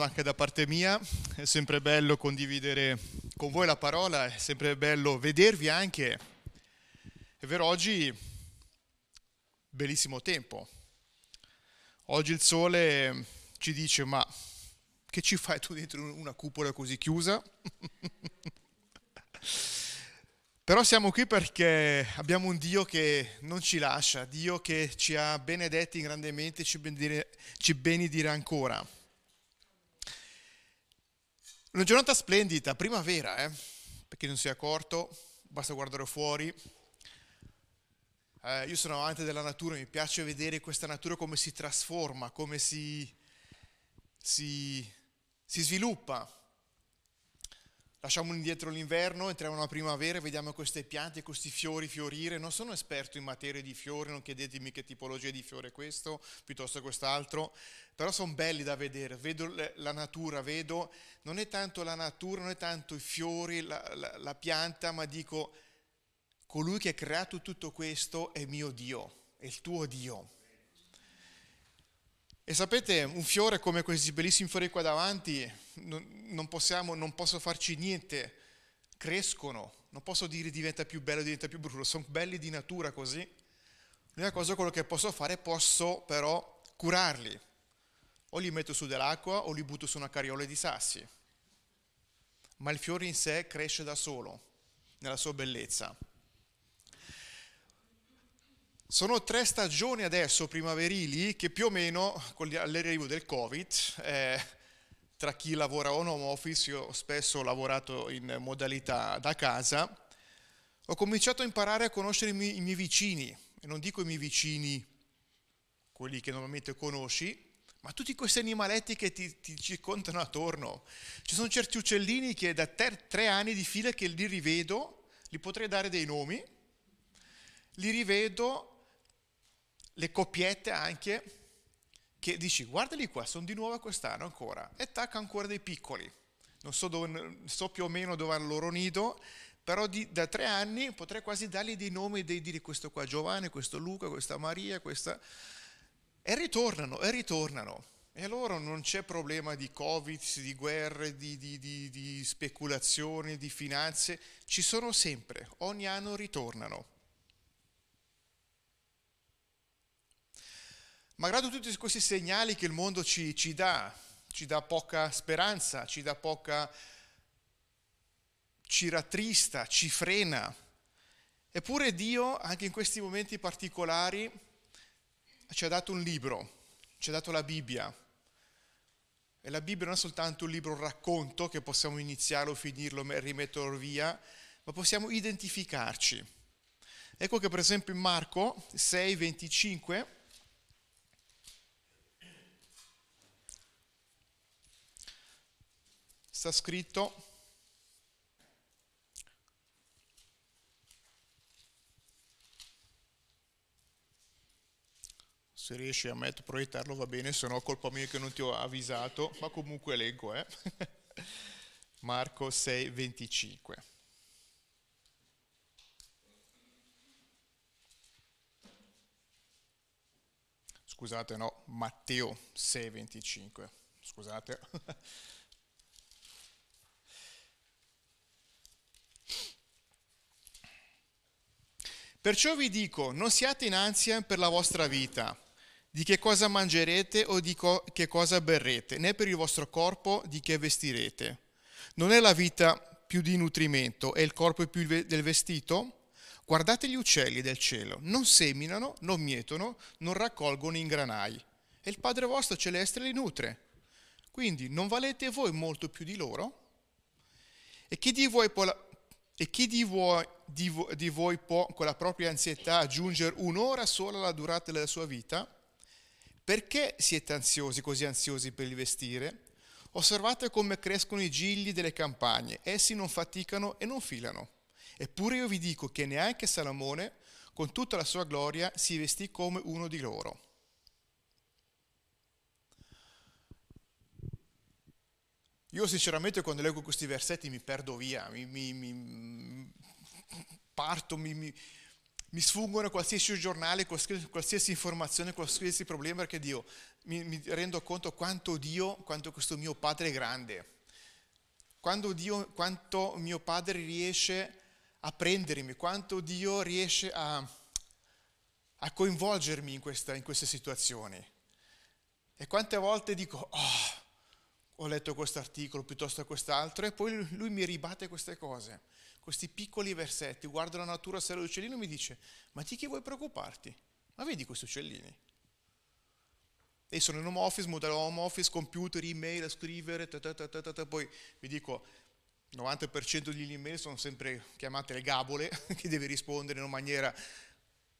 buongiorno anche da parte mia, è sempre bello condividere con voi la parola, è sempre bello vedervi anche. È vero, oggi bellissimo tempo. Oggi il sole ci dice ma che ci fai tu dentro una cupola così chiusa? Però siamo qui perché abbiamo un Dio che non ci lascia, Dio che ci ha benedetti grandemente, benedire, ci benedirà ancora. Una giornata splendida, primavera, eh? per chi non si è accorto, basta guardare fuori. Eh, io sono amante della natura, mi piace vedere questa natura come si trasforma, come si, si, si sviluppa. Lasciamo indietro l'inverno, entriamo nella primavera e vediamo queste piante, questi fiori fiorire. Non sono esperto in materia di fiori, non chiedetemi che tipologia di fiore è questo, piuttosto che quest'altro, però sono belli da vedere. Vedo la natura, vedo, non è tanto la natura, non è tanto i fiori, la, la, la pianta, ma dico, colui che ha creato tutto questo è mio Dio, è il tuo Dio. E sapete, un fiore come questi bellissimi fiori qua davanti, non, possiamo, non posso farci niente, crescono, non posso dire diventa più bello, diventa più brutto, sono belli di natura così. L'unica cosa quello che posso fare, posso però curarli. O li metto su dell'acqua o li butto su una carriola di sassi. Ma il fiore in sé cresce da solo, nella sua bellezza. Sono tre stagioni adesso primaverili che più o meno, all'arrivo del Covid, eh, tra chi lavora on home office, io ho spesso lavorato in modalità da casa, ho cominciato a imparare a conoscere i miei, i miei vicini, e non dico i miei vicini, quelli che normalmente conosci, ma tutti questi animaletti che ti, ti circondano attorno. Ci sono certi uccellini che da ter, tre anni di fila che li rivedo, li potrei dare dei nomi, li rivedo, le coppiette anche, che dici guardali qua, sono di nuovo quest'anno ancora, e tacca ancora dei piccoli. Non so, dove, so più o meno dove è il loro nido, però di, da tre anni potrei quasi dargli dei nomi e dire questo qua Giovanni, questo Luca, questa Maria, questa... E ritornano, e ritornano. E loro non c'è problema di Covid, di guerre, di, di, di speculazioni, di finanze, ci sono sempre, ogni anno ritornano. Malgrado tutti questi segnali che il mondo ci, ci dà, ci dà poca speranza, ci dà poca, ci rattrista, ci frena. Eppure Dio, anche in questi momenti particolari, ci ha dato un libro, ci ha dato la Bibbia. E la Bibbia non è soltanto un libro racconto che possiamo iniziarlo, finirlo e rimetterlo via, ma possiamo identificarci. Ecco che per esempio in Marco 6, 25 sta scritto se riesci a mettere, proiettarlo va bene, se no colpa mia che non ti ho avvisato, ma comunque leggo, eh? Marco 6, 25. Scusate, no, Matteo 6, 25. Scusate. Perciò vi dico, non siate in ansia per la vostra vita, di che cosa mangerete o di co- che cosa berrete, né per il vostro corpo di che vestirete. Non è la vita più di nutrimento e il corpo più del vestito? Guardate gli uccelli del cielo, non seminano, non mietono, non raccolgono in granai, e il Padre vostro celeste li nutre. Quindi non valete voi molto più di loro? E chi di voi può, e chi di voi, di, vo, di voi può con la propria ansietà aggiungere un'ora sola alla durata della sua vita? Perché siete ansiosi, così ansiosi per il vestire? Osservate come crescono i gigli delle campagne, essi non faticano e non filano. Eppure io vi dico che neanche Salomone, con tutta la sua gloria, si vestì come uno di loro. Io sinceramente quando leggo questi versetti mi perdo via, mi, mi, mi parto, mi, mi sfuggono qualsiasi giornale, qualsiasi informazione, qualsiasi problema, perché Dio, mi, mi rendo conto quanto Dio, quanto questo mio Padre è grande, quando Dio, quanto mio Padre riesce a prendermi, quanto Dio riesce a, a coinvolgermi in, questa, in, queste situazioni. E quante volte dico, oh, ho letto questo articolo piuttosto quest'altro, e poi lui mi ribatte queste cose, questi piccoli versetti, guardo la natura, se l'uccellino e mi dice, ma di che vuoi preoccuparti? Ma vedi questi uccellini? E sono in home office, modello home office, computer, email, scrivere, ta ta ta poi vi dico, il 90% degli email sono sempre chiamate le gabole, che devi rispondere in una maniera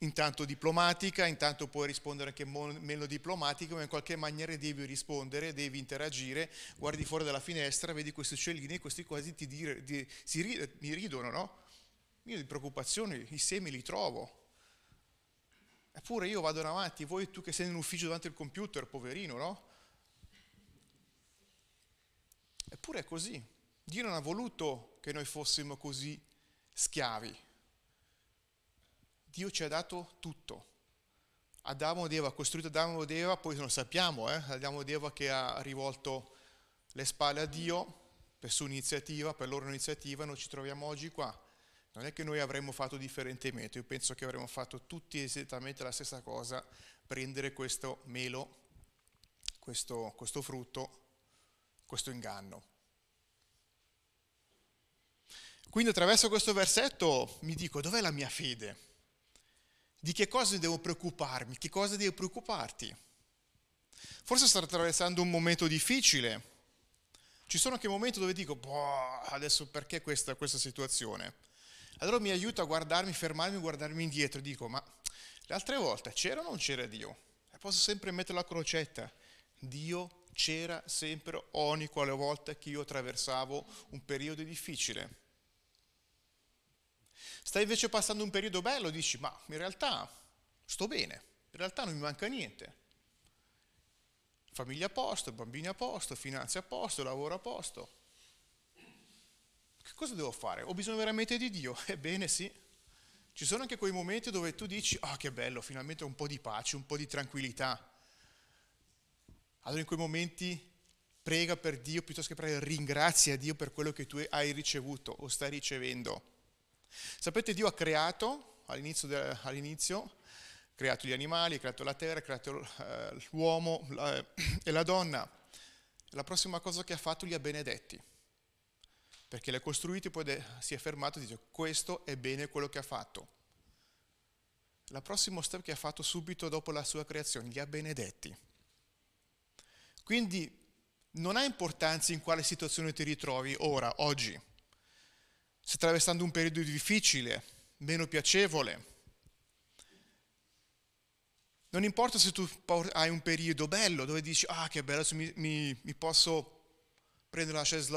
intanto diplomatica, intanto puoi rispondere anche meno diplomatica, ma in qualche maniera devi rispondere, devi interagire, guardi fuori dalla finestra, vedi questi uccellini e questi quasi ti dire, di, si, mi ridono, no? Io di preoccupazione i semi li trovo, Eppure io vado avanti, voi tu che sei in ufficio davanti al computer, poverino, no? Eppure è così. Dio non ha voluto che noi fossimo così schiavi. Dio ci ha dato tutto. Adamo ed Eva, costruito Adamo ed Eva, poi lo sappiamo, eh? Adamo ed Eva che ha rivolto le spalle a Dio per sua iniziativa, per loro iniziativa, noi ci troviamo oggi qua. Non è che noi avremmo fatto differentemente, io penso che avremmo fatto tutti esattamente la stessa cosa, prendere questo melo, questo, questo frutto, questo inganno. Quindi attraverso questo versetto mi dico dov'è la mia fede? Di che cosa devo preoccuparmi? Che cosa devo preoccuparti? Forse sto attraversando un momento difficile. Ci sono anche momenti dove dico, boh, adesso perché questa, questa situazione? Allora mi aiuta a guardarmi, fermarmi, guardarmi indietro e dico, ma le altre volte c'era o non c'era Dio? E posso sempre mettere la crocetta. Dio c'era sempre ogni quale volta che io attraversavo un periodo difficile. Stai invece passando un periodo bello, dici, ma in realtà sto bene, in realtà non mi manca niente. Famiglia a posto, bambini a posto, finanze a posto, lavoro a posto. Che cosa devo fare? Ho bisogno veramente di Dio? Ebbene sì. Ci sono anche quei momenti dove tu dici, ah oh, che bello, finalmente un po' di pace, un po' di tranquillità. Allora in quei momenti prega per Dio piuttosto che pregare, ringrazia Dio per quello che tu hai ricevuto o stai ricevendo. Sapete, Dio ha creato all'inizio, de, all'inizio ha creato gli animali, ha creato la terra, ha creato eh, l'uomo la, e la donna. La prossima cosa che ha fatto li ha benedetti perché l'ha costruito e poi si è fermato e dice questo è bene quello che ha fatto. La prossima step che ha fatto subito dopo la sua creazione, li ha benedetti. Quindi non ha importanza in quale situazione ti ritrovi ora, oggi. Stai attraversando un periodo difficile, meno piacevole. Non importa se tu hai un periodo bello dove dici, ah che bello, mi, mi, mi posso prendere la chaise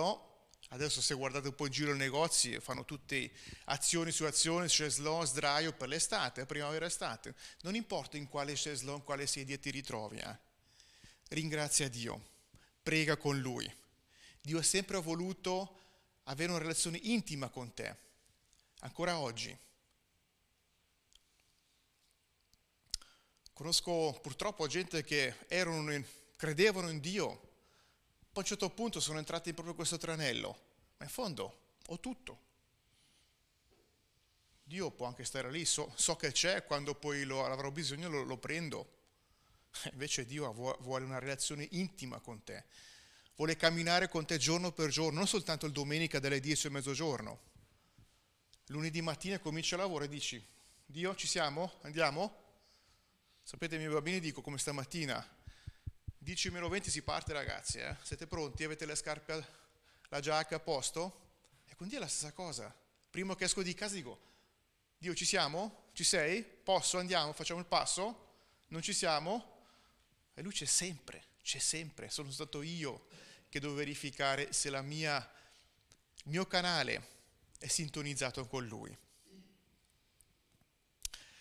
Adesso se guardate un po' in giro i negozi fanno tutte azioni su azioni, ceslon, sdraio per l'estate, primavera estate. Non importa in quale ceslon, in quale sedia ti ritrovi. Eh. Ringrazia Dio, prega con Lui. Dio ha sempre voluto avere una relazione intima con te, ancora oggi. Conosco purtroppo gente che erano, credevano in Dio, poi a un certo punto sono entrati in proprio questo tranello, ma in fondo ho tutto. Dio può anche stare lì, so, so che c'è, quando poi lo, avrò bisogno lo, lo prendo. Invece Dio vuole una relazione intima con te, vuole camminare con te giorno per giorno, non soltanto il domenica dalle 10 e mezzogiorno. Lunedì mattina cominci a lavorare e dici, Dio ci siamo? Andiamo? Sapete, i miei bambini dico come stamattina, 10 meno 20 si parte ragazzi, eh? siete pronti? Avete le scarpe, la giacca a posto? E quindi è la stessa cosa. Prima che esco di casa dico, Dio ci siamo? Ci sei? Posso? Andiamo? Facciamo il passo? Non ci siamo? E lui c'è sempre, c'è sempre. Sono stato io che devo verificare se mia, il mio canale è sintonizzato con lui.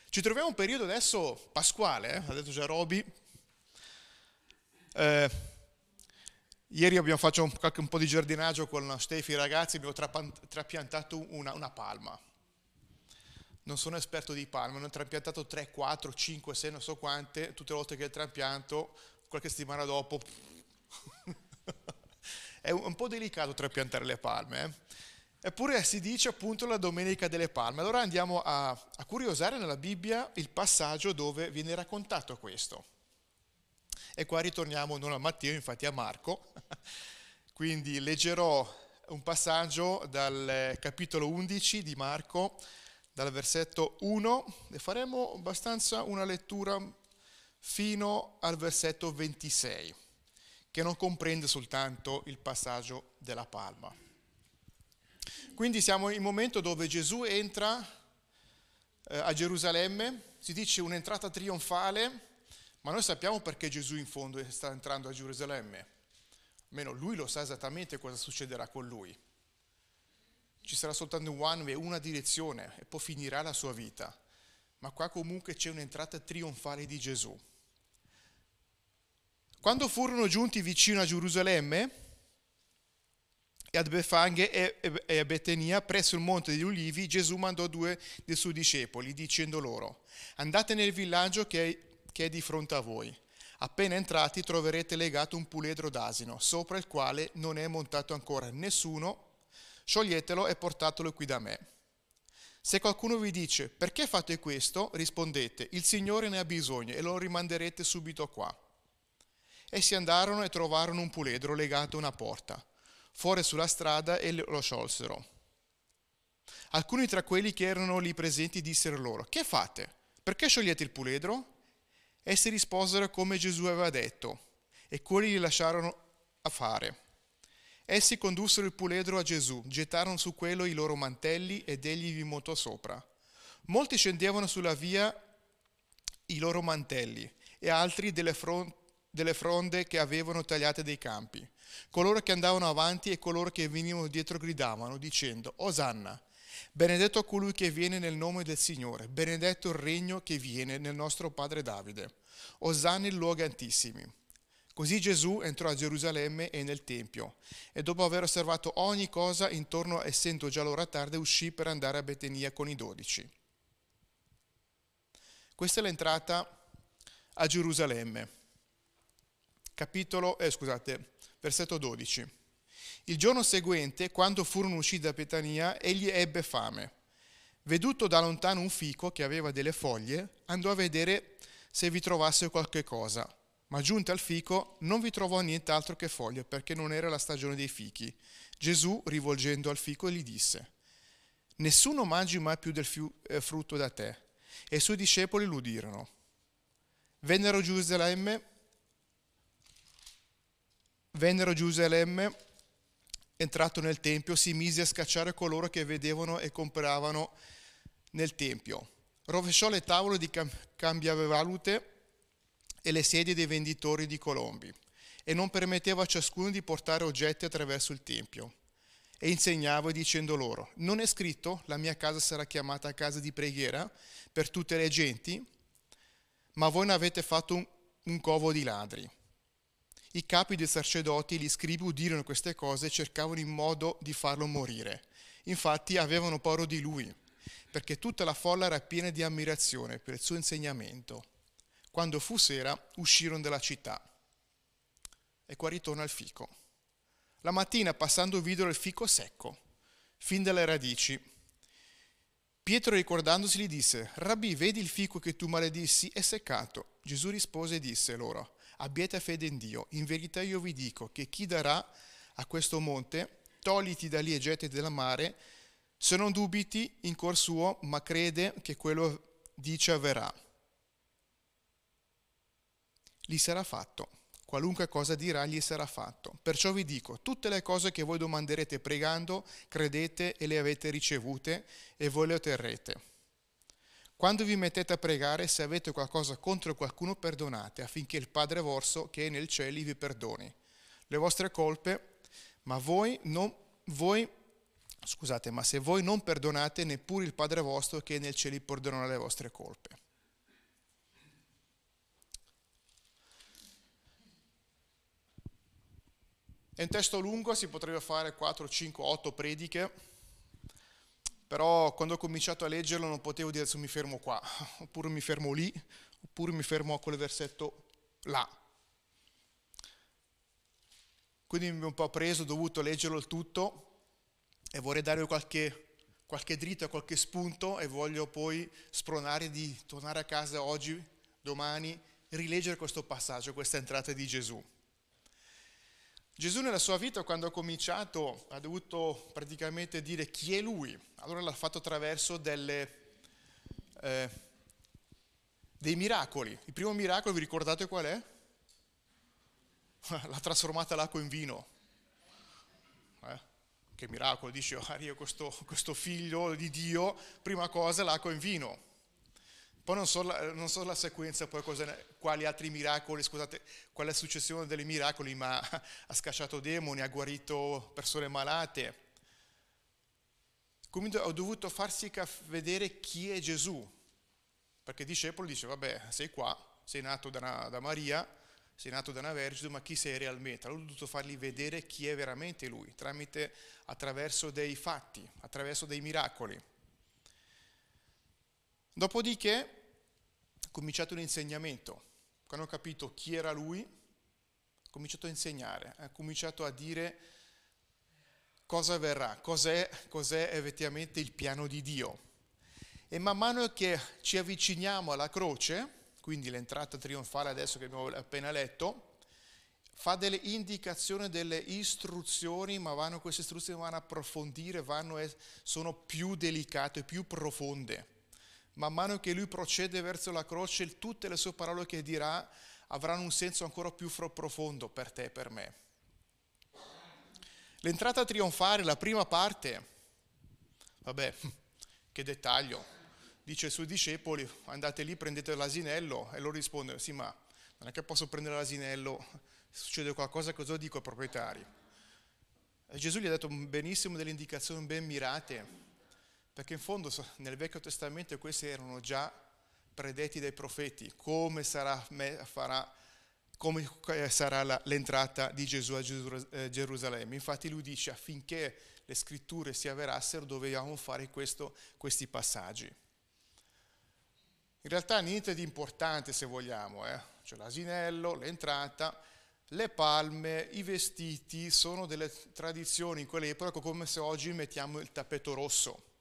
Ci troviamo un periodo adesso pasquale, eh? ha detto già Roby, eh, ieri abbiamo fatto un, un, po' di giardinaggio con Stefi e i ragazzi, abbiamo trapiantato una, una palma. non sono esperto di palme, ne ho trapiantato 3, 4, 5, 6, non so quante, tutte le volte che il trapianto, qualche settimana dopo, è un po' delicato trapiantare le palme. Eh? Eppure si dice appunto la Domenica delle Palme. Allora andiamo a, a curiosare nella Bibbia il passaggio dove viene raccontato questo. E qua ritorniamo non a Matteo, infatti a Marco. Quindi leggerò un passaggio dal capitolo 11 di Marco, dal versetto 1, e faremo abbastanza una lettura fino al versetto 26, che non comprende soltanto il passaggio della palma. Quindi siamo in un momento dove Gesù entra eh, a Gerusalemme, si dice un'entrata trionfale, ma noi sappiamo perché Gesù in fondo sta entrando a Gerusalemme. Almeno lui lo sa esattamente cosa succederà con lui. Ci sarà soltanto un one way, una direzione e poi finirà la sua vita. Ma qua comunque c'è un'entrata trionfale di Gesù. Quando furono giunti vicino a Gerusalemme, e ad Befanghe e a Betania, presso il monte degli ulivi, Gesù mandò due dei suoi discepoli, dicendo loro, andate nel villaggio che è di fronte a voi. Appena entrati troverete legato un puledro d'asino, sopra il quale non è montato ancora nessuno, scioglietelo e portatelo qui da me. Se qualcuno vi dice perché fate questo, rispondete il Signore ne ha bisogno e lo rimanderete subito qua. Essi andarono e trovarono un puledro legato a una porta fuori sulla strada e lo sciolsero. Alcuni tra quelli che erano lì presenti dissero loro, che fate? Perché sciogliete il puledro? Essi risposero come Gesù aveva detto, e quelli li lasciarono a fare. Essi condussero il puledro a Gesù, gettarono su quello i loro mantelli ed egli vi montò sopra. Molti scendevano sulla via i loro mantelli e altri delle, front- delle fronde che avevano tagliate dei campi. Coloro che andavano avanti e coloro che venivano dietro gridavano dicendo, Osanna, benedetto colui che viene nel nome del Signore, benedetto il regno che viene nel nostro padre Davide. Osanna in luoghi altissimi. Così Gesù entrò a Gerusalemme e nel Tempio, e dopo aver osservato ogni cosa intorno, essendo già l'ora tarda, uscì per andare a Betania con i dodici. Questa è l'entrata a Gerusalemme. Capitolo, eh, scusate, versetto 12. Il giorno seguente, quando furono usciti da Betania, egli ebbe fame. Veduto da lontano un fico che aveva delle foglie, andò a vedere se vi trovasse qualche cosa. Ma giunto al fico non vi trovò nient'altro che foglie, perché non era la stagione dei fichi. Gesù, rivolgendo al fico, gli disse, Nessuno mangi mai più del eh, frutto da te. E i suoi discepoli l'udirono. Vennero a Gerusalemme Vennero a entrato nel Tempio, si mise a scacciare coloro che vedevano e compravano nel Tempio. Rovesciò le tavole di cambiavalute e le sedie dei venditori di colombi e non permetteva a ciascuno di portare oggetti attraverso il Tempio. E insegnava dicendo loro, non è scritto la mia casa sarà chiamata casa di preghiera per tutte le genti, ma voi ne avete fatto un, un covo di ladri. I capi dei sacerdoti e gli scribi udirono queste cose e cercavano in modo di farlo morire. Infatti avevano paura di lui, perché tutta la folla era piena di ammirazione per il suo insegnamento. Quando fu sera, uscirono dalla città. E qua ritorna il fico. La mattina, passando, videro il fico secco, fin dalle radici. Pietro, ricordandosi, gli disse, Rabbi, vedi il fico che tu maledissi è seccato. Gesù rispose e disse loro, abbiate fede in Dio. In verità io vi dico che chi darà a questo monte, togliti da lì e gettiti della mare, se non dubiti in cuor suo, ma crede che quello dice avverrà. Gli sarà fatto. Qualunque cosa dirà, gli sarà fatto. Perciò vi dico, tutte le cose che voi domanderete pregando, credete e le avete ricevute e voi le otterrete. Quando vi mettete a pregare, se avete qualcosa contro qualcuno, perdonate, affinché il Padre vostro che è nel cielo vi perdoni le vostre colpe, ma voi non, voi, scusate, ma se voi non perdonate, neppure il Padre vostro che è nel cielo perdonerà le vostre colpe. È un testo lungo, si potrebbe fare 4, 5, 8 prediche però quando ho cominciato a leggerlo non potevo dire se mi fermo qua, oppure mi fermo lì, oppure mi fermo a quel versetto là. Quindi mi ho un po' preso, ho dovuto leggerlo il tutto e vorrei dare qualche, qualche dritta, qualche spunto e voglio poi spronare di tornare a casa oggi, domani, rileggere questo passaggio, questa entrata di Gesù. Gesù nella sua vita quando ha cominciato ha dovuto praticamente dire chi è lui, allora l'ha fatto attraverso delle, eh, dei miracoli. Il primo miracolo vi ricordate qual è? L'ha trasformata l'acqua in vino. Eh? Che miracolo, dice, oh, io questo, questo figlio di Dio, prima cosa l'acqua in vino. Poi non so, la, non so la sequenza, poi cosa, quali altri miracoli, scusate, qual è la successione dei miracoli, ma ha scacciato demoni, ha guarito persone malate. Quindi ho dovuto farsi vedere chi è Gesù, perché il discepolo dice, vabbè, sei qua, sei nato da, una, da Maria, sei nato da una vergine, ma chi sei realmente? Allora ho dovuto fargli vedere chi è veramente lui, tramite, attraverso dei fatti, attraverso dei miracoli. Dopodiché ho cominciato un insegnamento. Quando ho capito chi era lui, ho cominciato a insegnare, ho cominciato a dire cosa verrà, cos'è, cos'è effettivamente il piano di Dio. E man mano che ci avviciniamo alla croce, quindi l'entrata trionfale adesso che abbiamo appena letto, fa delle indicazioni, delle istruzioni, ma vanno, queste istruzioni vanno a approfondire, vanno, sono più delicate, più profonde man mano che lui procede verso la croce, tutte le sue parole che dirà avranno un senso ancora più profondo per te e per me. L'entrata trionfale, la prima parte, vabbè, che dettaglio, dice ai suoi discepoli, andate lì, prendete l'asinello e loro rispondono, sì ma non è che posso prendere l'asinello, se succede qualcosa cosa dico ai proprietari? E Gesù gli ha dato benissimo delle indicazioni ben mirate, perché in fondo nel Vecchio Testamento questi erano già predetti dai profeti, come sarà, farà, come sarà l'entrata di Gesù a eh, Gerusalemme. Infatti lui dice affinché le scritture si avverassero dovevamo fare questo, questi passaggi. In realtà niente di importante se vogliamo, eh? cioè l'asinello, l'entrata, le palme, i vestiti sono delle tradizioni in quell'epoca come se oggi mettiamo il tappeto rosso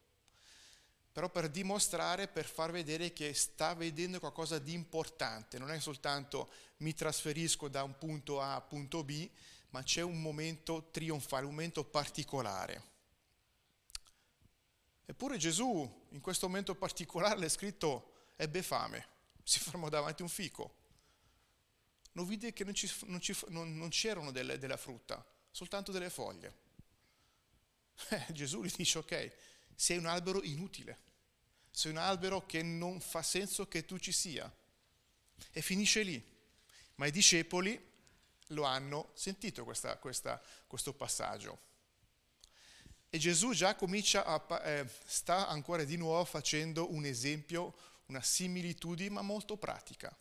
però per dimostrare, per far vedere che sta vedendo qualcosa di importante, non è soltanto mi trasferisco da un punto A a punto B, ma c'è un momento trionfale, un momento particolare. Eppure Gesù in questo momento particolare, l'è scritto, ebbe fame, si fermò davanti a un fico. Non vide che non, ci, non, ci, non, non c'erano delle, della frutta, soltanto delle foglie. Eh, Gesù gli dice, ok, sei un albero inutile, sei un albero che non fa senso che tu ci sia. E finisce lì. Ma i discepoli lo hanno sentito questa, questa, questo passaggio. E Gesù già comincia a, eh, sta ancora di nuovo facendo un esempio, una similitudine, ma molto pratica.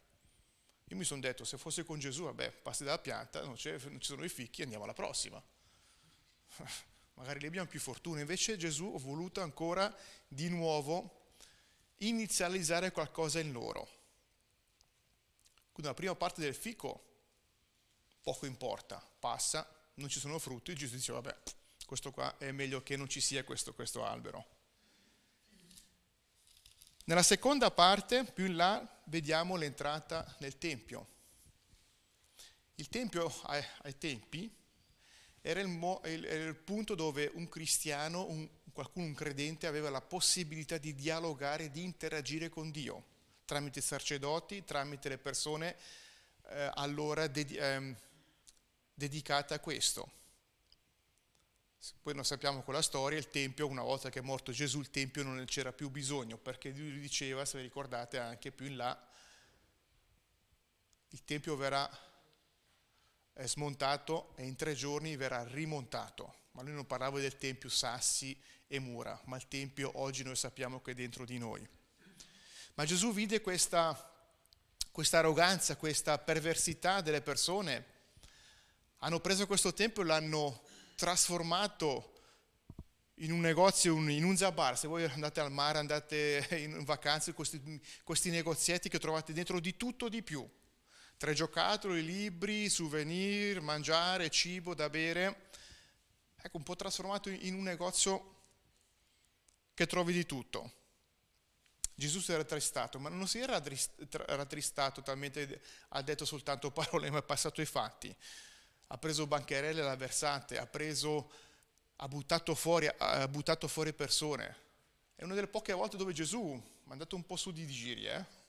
Io mi sono detto, se fosse con Gesù, vabbè, passi dalla pianta, non, non ci sono i fichi, andiamo alla prossima magari lì abbiamo più fortuna. Invece Gesù ha voluto ancora di nuovo inizializzare qualcosa in loro. Quindi la prima parte del fico poco importa, passa, non ci sono frutti, Gesù dice vabbè, questo qua è meglio che non ci sia questo, questo albero. Nella seconda parte, più in là, vediamo l'entrata nel Tempio. Il Tempio ai, ai tempi era il, mo, il, era il, punto dove un cristiano, un, qualcuno, un credente, aveva la possibilità di dialogare, di interagire con Dio, tramite i sacerdoti, tramite le persone eh, allora ded- ehm, dedicate a questo. Poi non sappiamo con la storia, il Tempio, una volta che è morto Gesù, il Tempio non c'era più bisogno, perché lui diceva, se vi ricordate anche più in là, il Tempio verrà è smontato e in tre giorni verrà rimontato. Ma lui non parlava del Tempio sassi e mura, ma il Tempio oggi noi sappiamo che è dentro di noi. Ma Gesù vide questa, questa arroganza, questa perversità delle persone. Hanno preso questo Tempio e l'hanno trasformato in un negozio, in un zabar, se voi andate al mare, andate in vacanze, questi, questi negozietti che trovate dentro di tutto di più. Tre giocattoli, libri, souvenir, mangiare, cibo da bere. Ecco, un po' trasformato in un negozio che trovi di tutto. Gesù si era tristato, ma non si era rattristato talmente, ha detto soltanto parole, ma è passato ai fatti. Ha preso bancherelle alla versante, ha preso ha buttato fuori, ha buttato fuori persone. È una delle poche volte dove Gesù è andato un po' su di giri. Eh?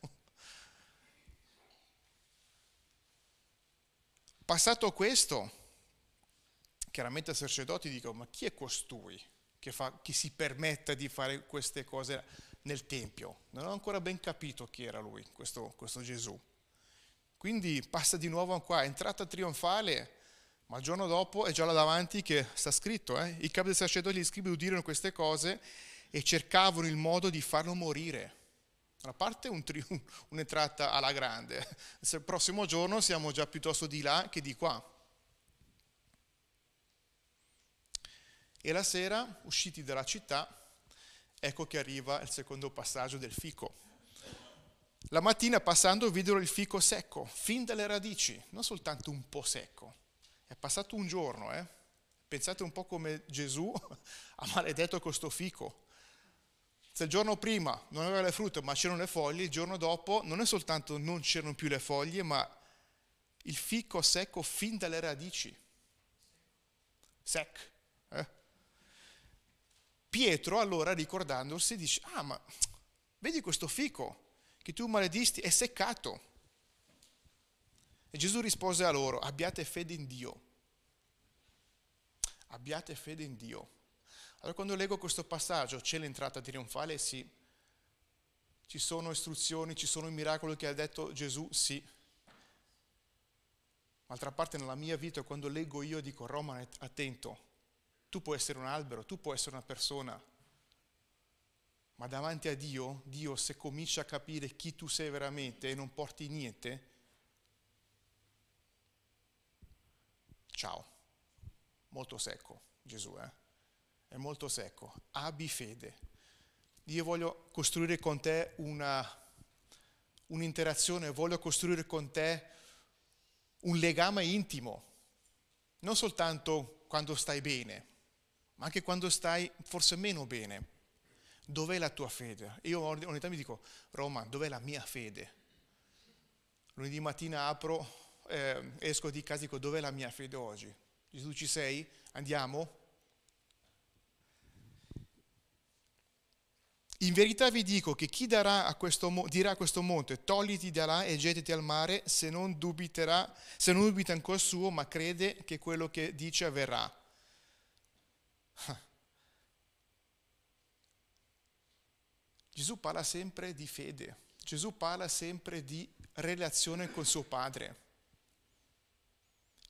Passato questo, chiaramente i sacerdoti dicono, ma chi è costui che, fa, che si permetta di fare queste cose nel Tempio? Non ho ancora ben capito chi era lui, questo, questo Gesù. Quindi passa di nuovo qua, entrata trionfale, ma il giorno dopo è già là davanti che sta scritto, eh? i capi dei sacerdoti e gli scribi udirono queste cose e cercavano il modo di farlo morire. Una parte un tri- un'entrata alla grande, il prossimo giorno siamo già piuttosto di là che di qua. E la sera, usciti dalla città, ecco che arriva il secondo passaggio del fico. La mattina passando videro il fico secco, fin dalle radici, non soltanto un po' secco. È passato un giorno, eh? Pensate un po' come Gesù ha maledetto questo fico. Se il giorno prima non aveva le frutta ma c'erano le foglie, il giorno dopo non è soltanto non c'erano più le foglie, ma il fico secco fin dalle radici. Sec. Eh? Pietro allora ricordandosi dice, ah ma vedi questo fico che tu maledisti è seccato. E Gesù rispose a loro, abbiate fede in Dio. Abbiate fede in Dio. Allora quando leggo questo passaggio, c'è l'entrata trionfale? Sì. Ci sono istruzioni, ci sono i miracoli che ha detto Gesù? Sì. D'altra parte nella mia vita quando leggo io dico Roma attento, tu puoi essere un albero, tu puoi essere una persona, ma davanti a Dio, Dio se comincia a capire chi tu sei veramente e non porti niente, Ciao. Molto secco Gesù, eh? È molto secco. Abbi fede. Io voglio costruire con te una, un'interazione, voglio costruire con te un legame intimo. Non soltanto quando stai bene, ma anche quando stai forse meno bene. Dov'è la tua fede? Io ogni tanto mi dico, Roma, dov'è la mia fede? Lunedì mattina apro eh, esco di casa e dico dov'è la mia fede oggi? Gesù ci sei? Andiamo? In verità vi dico che chi a questo, dirà a questo monte, togliti da là e gettiti al mare, se non dubiterà, se non dubita ancora suo, ma crede che quello che dice avverrà. Gesù parla sempre di fede, Gesù parla sempre di relazione con suo Padre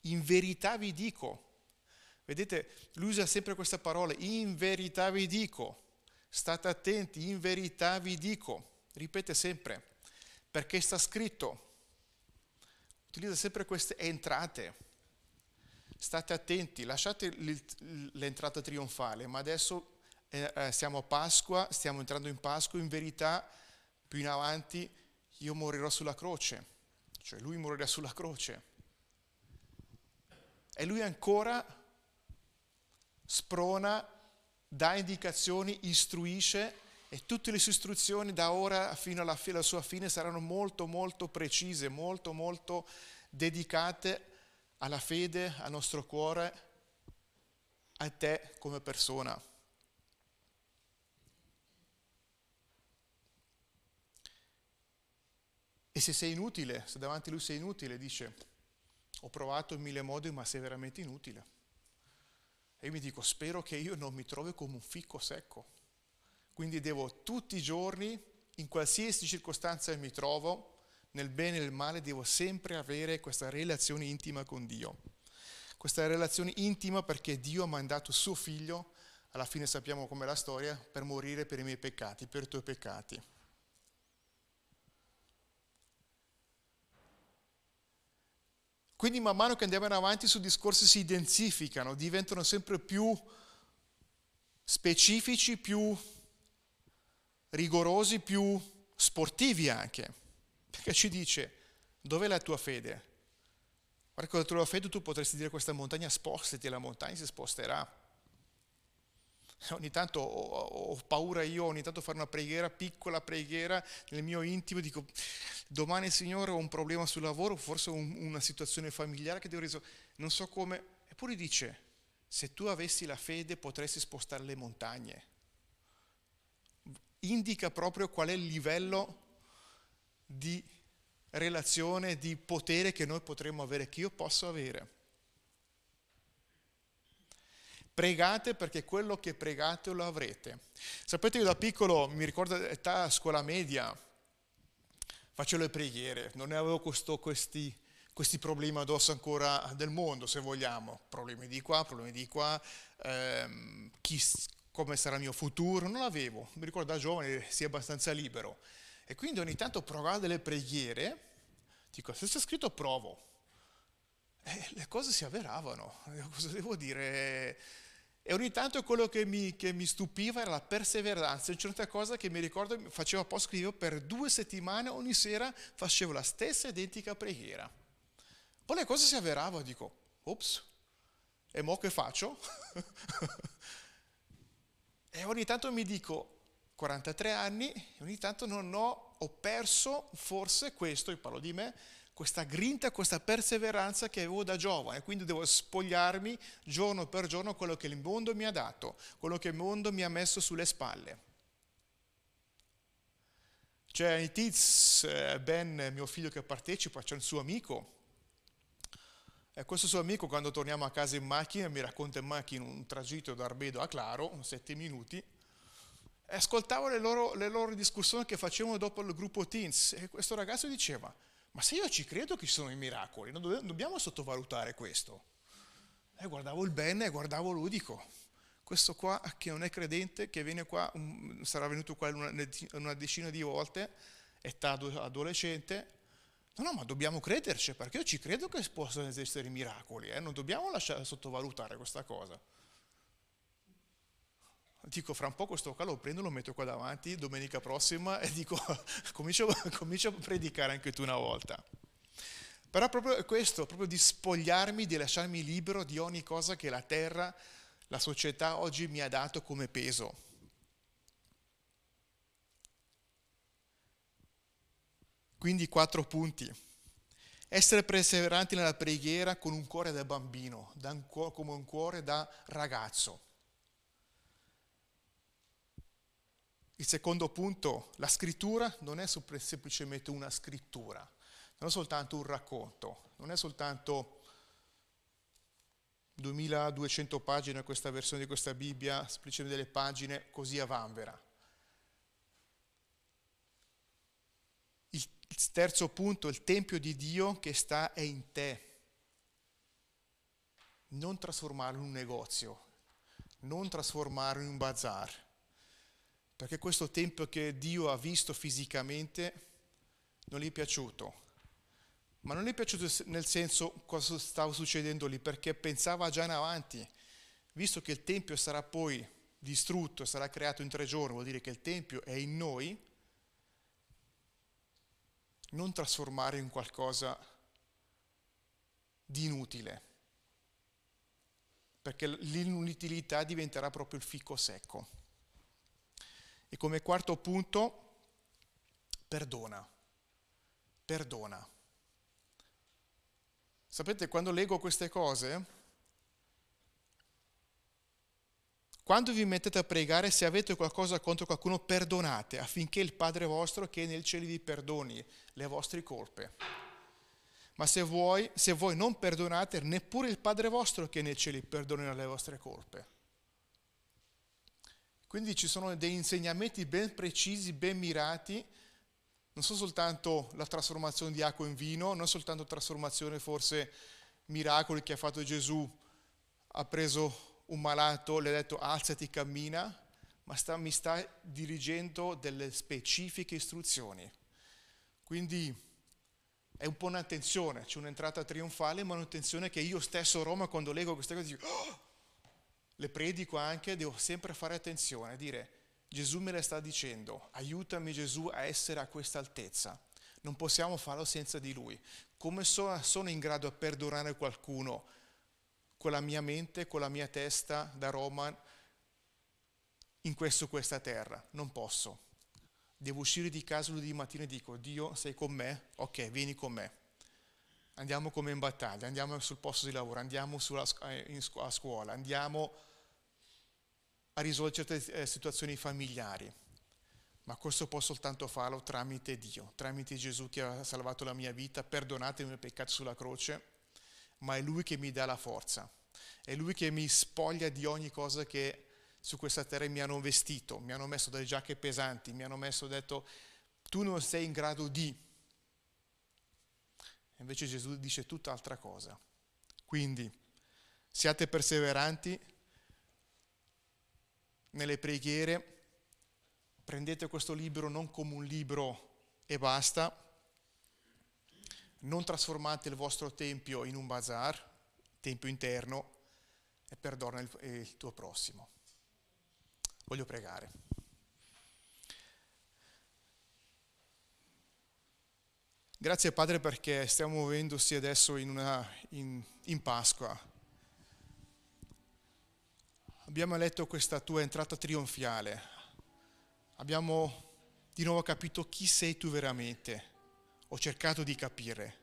in verità vi dico. Vedete, lui usa sempre questa parola, in verità vi dico. State attenti, in verità vi dico. Ripete sempre, perché sta scritto. Utilizza sempre queste entrate. State attenti, lasciate l'entrata trionfale, ma adesso eh, eh, siamo a Pasqua, stiamo entrando in Pasqua, in verità più in avanti io morirò sulla croce, cioè lui morirà sulla croce e lui ancora sprona, dà indicazioni, istruisce e tutte le sue istruzioni da ora fino alla, alla sua fine saranno molto molto precise, molto molto dedicate alla fede, al nostro cuore, a te come persona. E se sei inutile, se davanti a lui sei inutile, dice, ho provato in mille modi ma sei veramente inutile. E mi dico, spero che io non mi trovi come un fico secco. Quindi devo tutti i giorni, in qualsiasi circostanza mi trovo, nel bene e nel male, devo sempre avere questa relazione intima con Dio. Questa relazione intima perché Dio ha mandato suo figlio, alla fine sappiamo com'è la storia, per morire per i miei peccati, per i tuoi peccati. Quindi man mano che andiamo avanti su discorsi si identificano, diventano sempre più specifici, più rigorosi, più sportivi anche, perché ci dice dov'è la tua fede? Guarda, con la tua fede tu potresti dire questa montagna spostati la montagna si sposterà. Ogni tanto ho, ho, paura io, ogni tanto fare una preghiera, piccola preghiera nel mio intimo, dico domani Signore ho un problema sul lavoro, forse un, una situazione familiare che devo risolvere, non so come, eppure dice, se tu avessi la fede potresti spostare le montagne. Indica proprio qual è il livello di relazione, di potere che noi potremmo avere, che io posso avere. Pregate perché quello che pregate lo avrete. Sapete, io da piccolo, mi ricordo età scuola media, facevo le preghiere, non avevo questo, questi, questi, problemi addosso ancora del mondo, se vogliamo. Problemi di qua, problemi di qua, ehm, chi, come sarà il mio futuro, non l'avevo. Mi ricordo da giovane sia abbastanza libero. E quindi ogni tanto provavo delle preghiere, dico, se c'è scritto provo. E le cose si avveravano, cosa devo dire? E ogni tanto quello che mi, che mi stupiva era la perseveranza, una certa cosa che mi ricordo facevo post scrivo per due settimane, ogni sera facevo la stessa identica preghiera. Poi le cose si avveravano, dico, ops, e mo che faccio? e ogni tanto mi dico, 43 anni, ogni tanto non ho, ho perso forse questo, io parlo di me, questa grinta, questa perseveranza che avevo da giovane, quindi devo spogliarmi giorno per giorno quello che il mondo mi ha dato, quello che il mondo mi ha messo sulle spalle. C'è Tiz, eh, Ben, mio figlio che partecipa, c'è un suo amico, e questo suo amico quando torniamo a casa in macchina mi racconta in macchina un tragitto da Arbedo a Claro, sette minuti, e ascoltavo le loro, le loro discussioni che facevano dopo il gruppo Teens. E questo ragazzo diceva, ma se io ci credo che ci sono i miracoli, non dobbiamo sottovalutare questo. E guardavo il bene guardavo lui, dico, questo qua che non è credente, che viene qua, sarà venuto qua una, una decina di volte, età adolescente, no, no, ma dobbiamo crederci, perché io ci credo che possano esistere i miracoli, eh? non dobbiamo lasciare sottovalutare questa cosa dico fra un po' questo qua lo prendo, lo metto qua davanti domenica prossima e dico comincio, comincio a predicare anche tu una volta. Però proprio questo, proprio di spogliarmi, di lasciarmi libero di ogni cosa che la terra, la società oggi mi ha dato come peso. Quindi quattro punti. Essere perseveranti nella preghiera con un cuore da bambino, come un cuore da ragazzo. Il secondo punto, la scrittura non è semplicemente una scrittura, non è soltanto un racconto, non è soltanto 2200 pagine questa versione di questa Bibbia, semplicemente delle pagine così a vanvera. Il terzo punto, il Tempio di Dio che sta è in te. Non trasformarlo in un negozio, non trasformarlo in un bazar perché questo tempio che Dio ha visto fisicamente non gli è piaciuto. Ma non gli è piaciuto nel senso cosa stava succedendo lì, perché pensava già in avanti, visto che il tempio sarà poi distrutto, sarà creato in tre giorni, vuol dire che il tempio è in noi, non trasformare in qualcosa di inutile, perché l'inutilità diventerà proprio il fico secco. E come quarto punto, perdona. Perdona. Sapete, quando leggo queste cose, quando vi mettete a pregare, se avete qualcosa contro qualcuno, perdonate affinché il Padre vostro che è nel cielo vi perdoni le vostre colpe. Ma se voi, se voi non perdonate, neppure il Padre vostro che è nel cielo perdonerà le vostre colpe. Quindi ci sono dei insegnamenti ben precisi, ben mirati, non sono soltanto la trasformazione di acqua in vino, non soltanto trasformazione forse miracoli che ha fatto Gesù, ha preso un malato, le ha detto alzati, cammina, ma sta, mi sta dirigendo delle specifiche istruzioni. Quindi è un po' un'attenzione, c'è un'entrata trionfale, ma un'attenzione che io stesso a Roma quando leggo queste cose dico, oh! Le predico anche, devo sempre fare attenzione, dire Gesù me le sta dicendo, aiutami Gesù a essere a questa altezza. Non possiamo farlo senza di Lui. Come so, sono in grado a perdonare qualcuno con la mia mente, con la mia testa da Roma in questo, questa terra? Non posso. Devo uscire di casa lunedì mattina e dico, Dio sei con me? Ok, vieni con me. Andiamo come in battaglia, andiamo sul posto di lavoro, andiamo sulla, eh, in, a scuola, andiamo a risolvere certe eh, situazioni familiari. Ma questo posso soltanto farlo tramite Dio, tramite Gesù che ha salvato la mia vita, perdonate i miei peccati sulla croce, ma è Lui che mi dà la forza, è Lui che mi spoglia di ogni cosa che su questa terra mi hanno vestito, mi hanno messo delle giacche pesanti, mi hanno messo detto tu non sei in grado di. Invece Gesù dice tutt'altra cosa. Quindi siate perseveranti nelle preghiere, prendete questo libro non come un libro e basta, non trasformate il vostro tempio in un bazar, tempio interno, e perdona il, il tuo prossimo. Voglio pregare. Grazie Padre perché stiamo muovendosi adesso in, una, in, in Pasqua. Abbiamo letto questa tua entrata trionfiale. Abbiamo di nuovo capito chi sei tu veramente. Ho cercato di capire.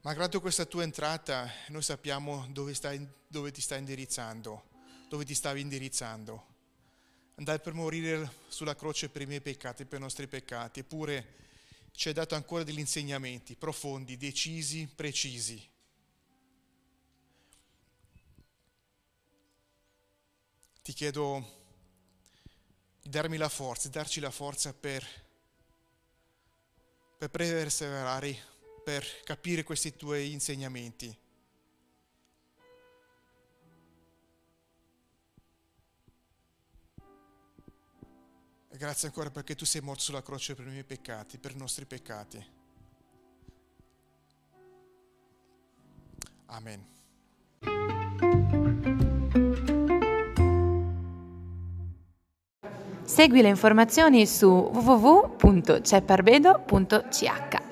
Malgrado questa tua entrata, noi sappiamo dove, stai, dove ti stai indirizzando, dove ti stavi indirizzando. Andai per morire sulla croce per i miei peccati, per i nostri peccati, eppure ci hai dato ancora degli insegnamenti profondi, decisi, precisi. Ti chiedo di darmi la forza, di darci la forza per, per perseverare per capire questi tuoi insegnamenti. Grazie ancora perché tu sei morto sulla croce per i miei peccati, per i nostri peccati. Amen. Segui le informazioni su www.cepparbedo.ch.